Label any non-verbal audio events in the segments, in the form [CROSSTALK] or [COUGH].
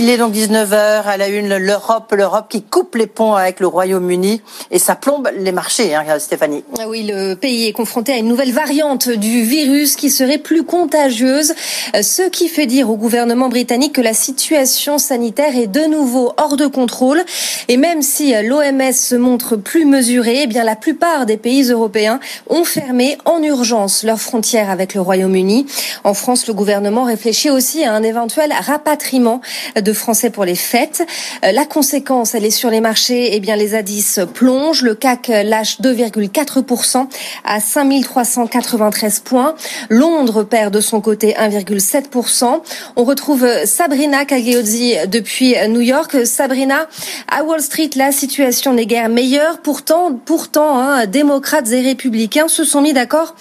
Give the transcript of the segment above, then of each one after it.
Il est donc 19h à la une, l'Europe, l'Europe qui coupe les ponts avec le Royaume-Uni et ça plombe les marchés, hein, Stéphanie. Ah oui, le pays est confronté à une nouvelle variante du virus qui serait plus contagieuse, ce qui fait dire au gouvernement britannique que la situation sanitaire est de nouveau hors de contrôle. Et même si l'OMS se montre plus mesurée, eh bien la plupart des pays européens ont fermé en urgence leurs frontières avec le Royaume-Uni. En France, le gouvernement réfléchit aussi à un éventuel rapatriement de Français pour les fêtes. Euh, la conséquence, elle est sur les marchés. Eh bien, les indices plongent. Le CAC lâche 2,4% à 5393 points. Londres perd de son côté 1,7%. On retrouve Sabrina Cagliozzi depuis New York. Sabrina, à Wall Street, la situation n'est guère meilleure. Pourtant, pourtant, hein, démocrates et républicains se sont mis d'accord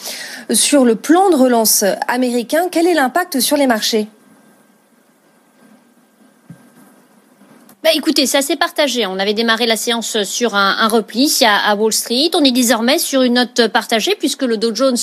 sur le plan de relance américain. Quel est l'impact sur les marchés? Bah, écoutez, c'est assez partagé. On avait démarré la séance sur un, un repli à, à, Wall Street. On est désormais sur une note partagée puisque le Dow Jones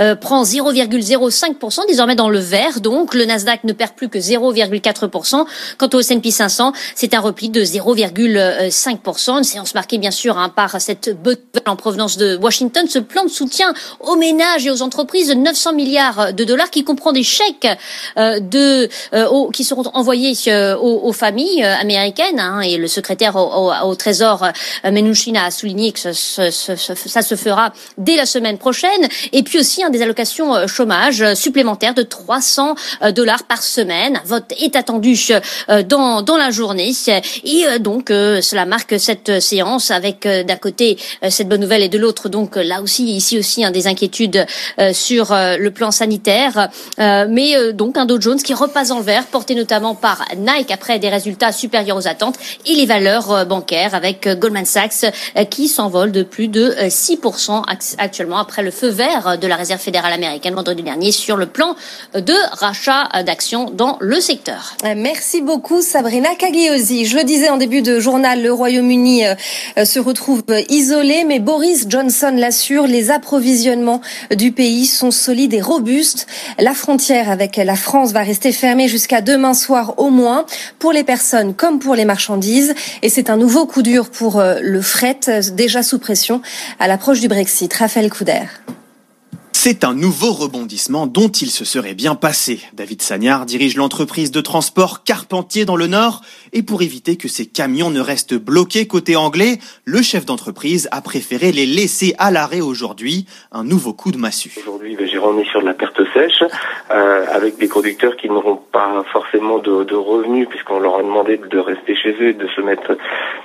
euh, prend 0,05%, désormais dans le vert. Donc le Nasdaq ne perd plus que 0,4%. Quant au S&P 500, c'est un repli de 0,5%. Une séance marquée bien sûr hein, par cette bonne en provenance de Washington, ce plan de soutien aux ménages et aux entreprises de 900 milliards de dollars qui comprend des chèques euh, de, euh, qui seront envoyés euh, aux, aux familles américaines Hein, et le secrétaire au, Trésor euh, Menuchin a souligné que ça se fera dès la semaine prochaine. Et puis aussi des allocations euh, chômage euh, supplémentaires de 300 dollars par semaine. Vote est attendu dans, dans la journée. Et donc cela marque cette séance avec d'un côté cette bonne nouvelle et de l'autre donc là aussi ici aussi hein, des inquiétudes sur le plan sanitaire. mais donc un Dow Jones qui repasse en vert, porté notamment par Nike après des résultats supérieurs aux attentes et les valeurs euh, bancaires avec euh, Goldman Sachs euh, qui s'envole de plus de 6% actuellement après le feu vert de la Réserve fédérale américaine vendredi dernier sur le plan de rachat d'actions dans le secteur. Merci beaucoup Sabrina Cagliosi. Je le disais en début de journal, le Royaume-Uni se retrouve isolé, mais Boris Johnson l'assure, les approvisionnements du pays sont solides et robustes. La frontière avec la France va rester fermée jusqu'à demain soir au moins pour les personnes comme pour pour les marchandises et c'est un nouveau coup dur pour euh, le fret déjà sous pression à l'approche du Brexit. Raphaël Couder. C'est un nouveau rebondissement dont il se serait bien passé. David Sagnard dirige l'entreprise de transport Carpentier dans le Nord et pour éviter que ces camions ne restent bloqués côté anglais, le chef d'entreprise a préféré les laisser à l'arrêt aujourd'hui. Un nouveau coup de massue. Aujourd'hui, ben, j'ai remis sur de la perte sèche euh, avec des conducteurs qui n'auront pas forcément de, de revenus puisqu'on leur a demandé de rester chez eux et de se mettre,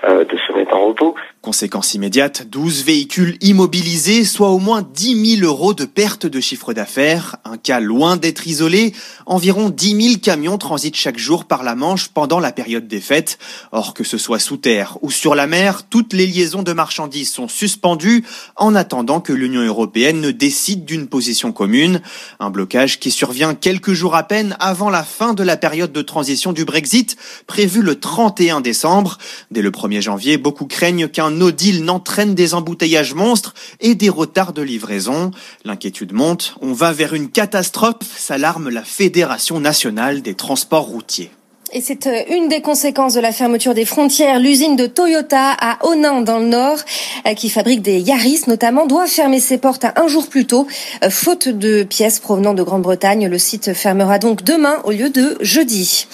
euh, de se mettre en repos. Conséquence immédiate, 12 véhicules immobilisés, soit au moins 10 000 euros de perte de chiffre d'affaires. Un cas loin d'être isolé. Environ 10 000 camions transitent chaque jour par la Manche pendant la période des fêtes. Or, que ce soit sous terre ou sur la mer, toutes les liaisons de marchandises sont suspendues en attendant que l'Union européenne ne décide d'une position commune. Un blocage qui survient quelques jours à peine avant la fin de la période de transition du Brexit, prévue le 31 décembre. Dès le 1er janvier, beaucoup craignent qu'un no deal n'entraîne des embouteillages monstres et des retards de livraison. L'inquiétude monte, on va vers une catastrophe, s'alarme la Fédération nationale des transports routiers. Et c'est euh, une des conséquences de la fermeture des frontières. L'usine de Toyota à Onan dans le Nord, euh, qui fabrique des Yaris notamment, doit fermer ses portes un jour plus tôt, euh, faute de pièces provenant de Grande-Bretagne. Le site fermera donc demain au lieu de jeudi.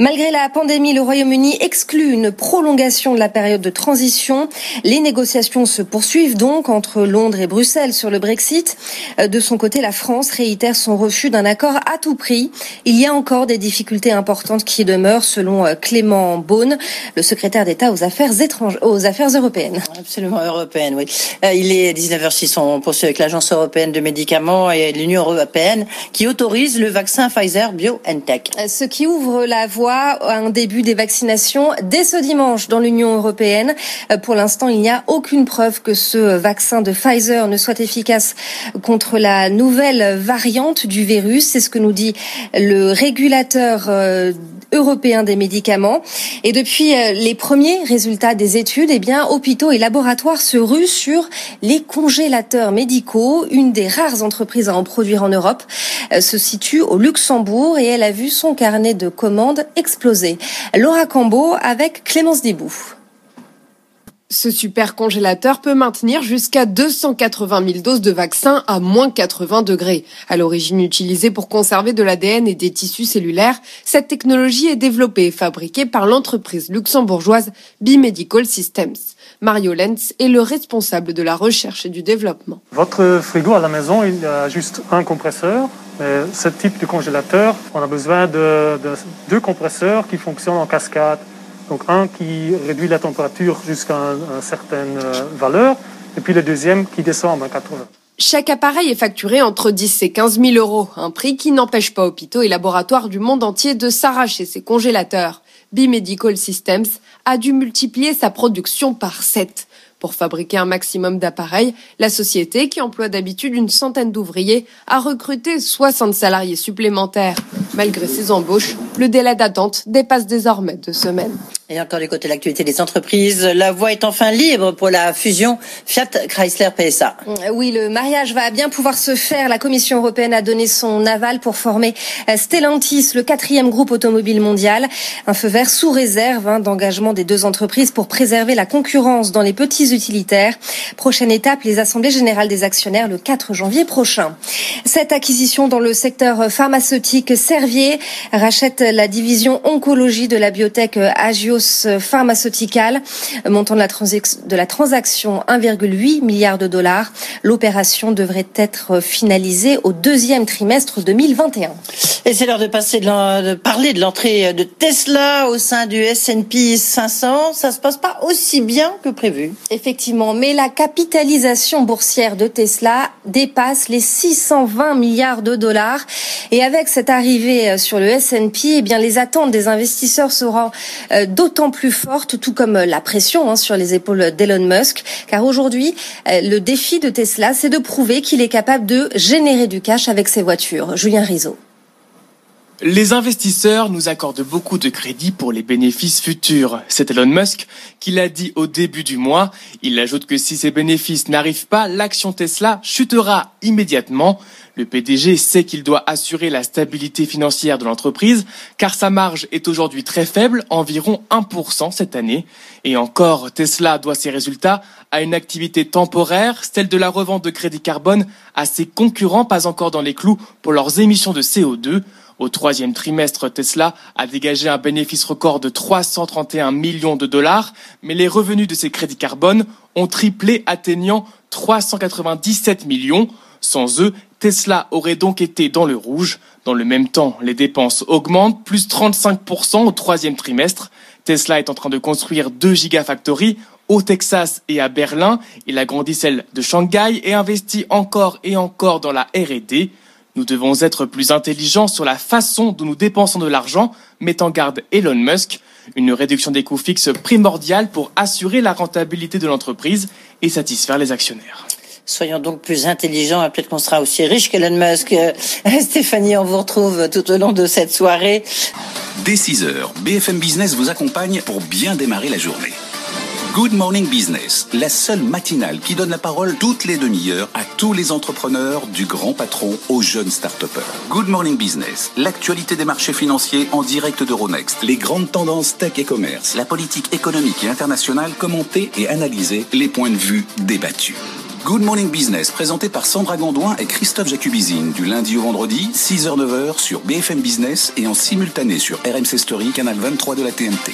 Malgré la pandémie, le Royaume-Uni exclut une prolongation de la période de transition. Les négociations se poursuivent donc entre Londres et Bruxelles sur le Brexit. De son côté, la France réitère son refus d'un accord à tout prix. Il y a encore des difficultés importantes qui demeurent selon euh, Clément Beaune, le secrétaire d'État aux affaires étrangères, aux affaires européennes. Absolument européenne, oui. Euh, il est 19h06, on poursuit avec l'Agence européenne de médicaments et l'Union européenne qui autorise le vaccin Pfizer BioNTech. Euh, ce qui ouvre la voie à un début des vaccinations dès ce dimanche dans l'Union européenne. Pour l'instant, il n'y a aucune preuve que ce vaccin de Pfizer ne soit efficace contre la nouvelle variante du virus. C'est ce que nous dit le régulateur européen des médicaments. Et depuis les premiers résultats des études, eh bien, hôpitaux et laboratoires se ruent sur les congélateurs médicaux. Une des rares entreprises à en produire en Europe se situe au Luxembourg et elle a vu son carnet de commandes exploser. Laura Cambo avec Clémence Dibou. Ce super congélateur peut maintenir jusqu'à 280 000 doses de vaccins à moins 80 degrés. À l'origine utilisée pour conserver de l'ADN et des tissus cellulaires, cette technologie est développée et fabriquée par l'entreprise luxembourgeoise Bimedical Systems. Mario Lenz est le responsable de la recherche et du développement. Votre frigo à la maison, il a juste un compresseur. Mais ce type de congélateur, on a besoin de, de deux compresseurs qui fonctionnent en cascade. Donc un qui réduit la température jusqu'à une certaine euh, valeur, et puis le deuxième qui descend à 80. Chaque appareil est facturé entre 10 et 15 000 euros, un prix qui n'empêche pas hôpitaux et laboratoires du monde entier de s'arracher ses congélateurs. B-Medical Systems a dû multiplier sa production par 7 pour fabriquer un maximum d'appareils, la société, qui emploie d'habitude une centaine d'ouvriers, a recruté 60 salariés supplémentaires. Malgré ces embauches, le délai d'attente dépasse désormais deux semaines. Et encore du côté de l'actualité des entreprises, la voie est enfin libre pour la fusion Fiat Chrysler PSA. Oui, le mariage va bien pouvoir se faire. La Commission européenne a donné son aval pour former Stellantis, le quatrième groupe automobile mondial. Un feu vert sous réserve hein, d'engagement des deux entreprises pour préserver la concurrence dans les petits utilitaires. Prochaine étape, les assemblées générales des actionnaires le 4 janvier prochain. Cette acquisition dans le secteur pharmaceutique, Servier rachète la division oncologie de la biotech Agio Pharmaceutical, montant de la, de la transaction 1,8 milliard de dollars. L'opération devrait être finalisée au deuxième trimestre 2021. Et c'est l'heure de passer de, parler de l'entrée de Tesla au sein du S&P 500. Ça se passe pas aussi bien que prévu. Effectivement, mais la capitalisation boursière de Tesla dépasse les 620 milliards de dollars. Et avec cette arrivée sur le S&P, eh bien les attentes des investisseurs seront euh, d'autant plus forte, tout comme la pression hein, sur les épaules d'Elon Musk, car aujourd'hui, euh, le défi de Tesla, c'est de prouver qu'il est capable de générer du cash avec ses voitures. Julien Rizzo. Les investisseurs nous accordent beaucoup de crédit pour les bénéfices futurs. C'est Elon Musk qui l'a dit au début du mois. Il ajoute que si ces bénéfices n'arrivent pas, l'action Tesla chutera immédiatement. Le PDG sait qu'il doit assurer la stabilité financière de l'entreprise car sa marge est aujourd'hui très faible, environ 1% cette année. Et encore, Tesla doit ses résultats à une activité temporaire, celle de la revente de crédit carbone à ses concurrents pas encore dans les clous pour leurs émissions de CO2. Au troisième trimestre, Tesla a dégagé un bénéfice record de 331 millions de dollars, mais les revenus de ses crédits carbone ont triplé, atteignant 397 millions. Sans eux, Tesla aurait donc été dans le rouge. Dans le même temps, les dépenses augmentent, plus 35% au troisième trimestre. Tesla est en train de construire deux gigafactories au Texas et à Berlin. Il agrandit celle de Shanghai et investit encore et encore dans la R&D. Nous devons être plus intelligents sur la façon dont nous dépensons de l'argent, met en garde Elon Musk. Une réduction des coûts fixes primordiale pour assurer la rentabilité de l'entreprise et satisfaire les actionnaires. Soyons donc plus intelligents peut-être qu'on sera aussi riche qu'Elon Musk. [LAUGHS] Stéphanie, on vous retrouve tout au long de cette soirée. Dès 6 heures, BFM Business vous accompagne pour bien démarrer la journée. Good Morning Business, la seule matinale qui donne la parole toutes les demi-heures à tous les entrepreneurs, du grand patron aux jeunes start Good Morning Business, l'actualité des marchés financiers en direct d'Euronext, les grandes tendances tech et commerce, la politique économique et internationale commentée et analysée, les points de vue débattus. Good Morning Business, présenté par Sandra Gondouin et Christophe Jacubizine, du lundi au vendredi, 6h-9h sur BFM Business et en simultané sur RMC Story, canal 23 de la TNT.